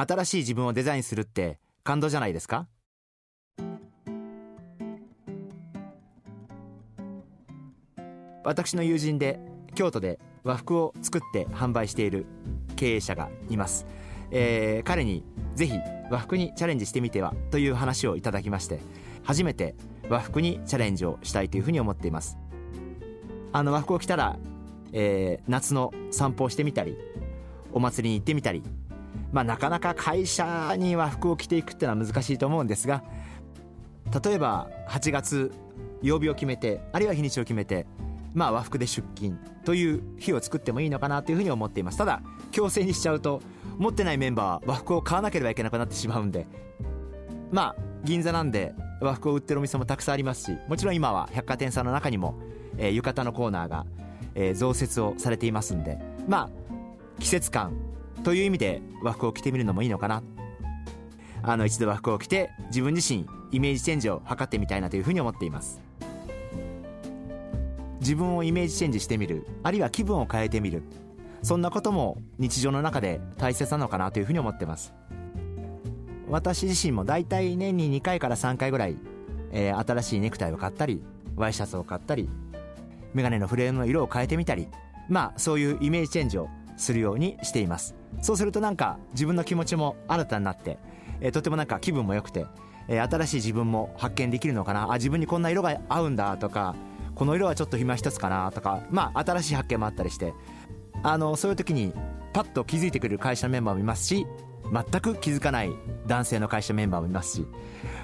新しい自分をデザインするって感動じゃないですか？私の友人で京都で和服を作って販売している経営者がいます、えー、彼にぜひ和服にチャレンジしてみてはという話をいただきまして初めて和服にチャレンジをしたいというふうに思っています。あの和服を着たら、えー、夏の散歩をしてみたりお祭りに行ってみたりまあなかなか会社に和服を着ていくっていうのは難しいと思うんですが例えば8月曜日を決めてあるいは日にちを決めてまあ和服で出勤という日を作ってもいいのかなというふうに思っています。ただ強制にしちゃうと持ってないメンバーは和服を買わなければいけなくなってしまうんでまあ銀座なんで和服を売ってるお店もたくさんありますしもちろん今は百貨店さんの中にも、えー、浴衣のコーナーが、えー、増設をされていますんでまあ季節感という意味で和服を着てみるのもいいのかな。あの一度和服を着て自分自身イメージチェンジを図ってみたいなというふうに思っています。自分をイメージチェンジしてみるあるいは気分を変えてみる。そんなことも日常の中で大切なのかなというふうに思ってます。私自身も大体年に2回から3回ぐらい、えー、新しいネクタイを買ったりワイシャツを買ったりメガネのフレームの色を変えてみたり。まあそういうイメージチェンジをするようにしています。そうするとなんか自分の気持ちも新たになって、えー、とてもなんか気分も良くて、えー、新しい自分も発見できるのかな。あ自分にこんな色が合うんだとかこの色はちょっと暇一つかなとかまあ新しい発見もあったりしてあのそういう時にパッと気づいてくれる会社のメンバーもいますし全く気づかない男性の会社メンバーもいますし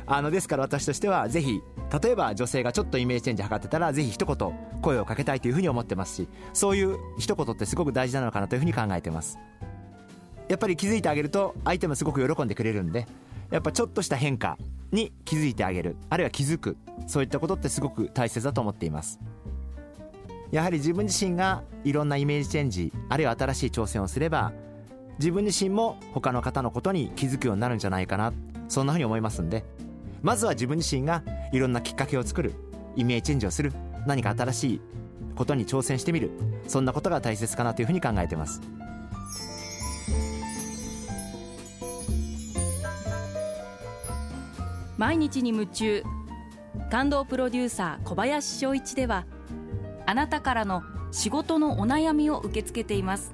あのですから私としてはぜひ例えば女性がちょっとイメージチェンジ図ってたらぜひ一言声をかけたいというふうに思ってますしそういう一言ってすごく大事なのかなというふうに考えてます。やっぱり気づいてあげると相手もすごく喜んでくれるんでやっぱちょっとした変化に気づいてあげるあるいは気づくそういったことってすごく大切だと思っています。やはり自分自身がいろんなイメージチェンジあるいは新しい挑戦をすれば自分自身も他の方のことに気づくようになるんじゃないかな。そんなふうに思いますんで。まずは自分自身がいろんなきっかけを作るイメージチェンジをする何か新しいことに挑戦してみる。そんなことが大切かなというふうに考えています。毎日に夢中感動プロデューサー小林翔一ではあなたからの仕事のお悩みを受け付けています。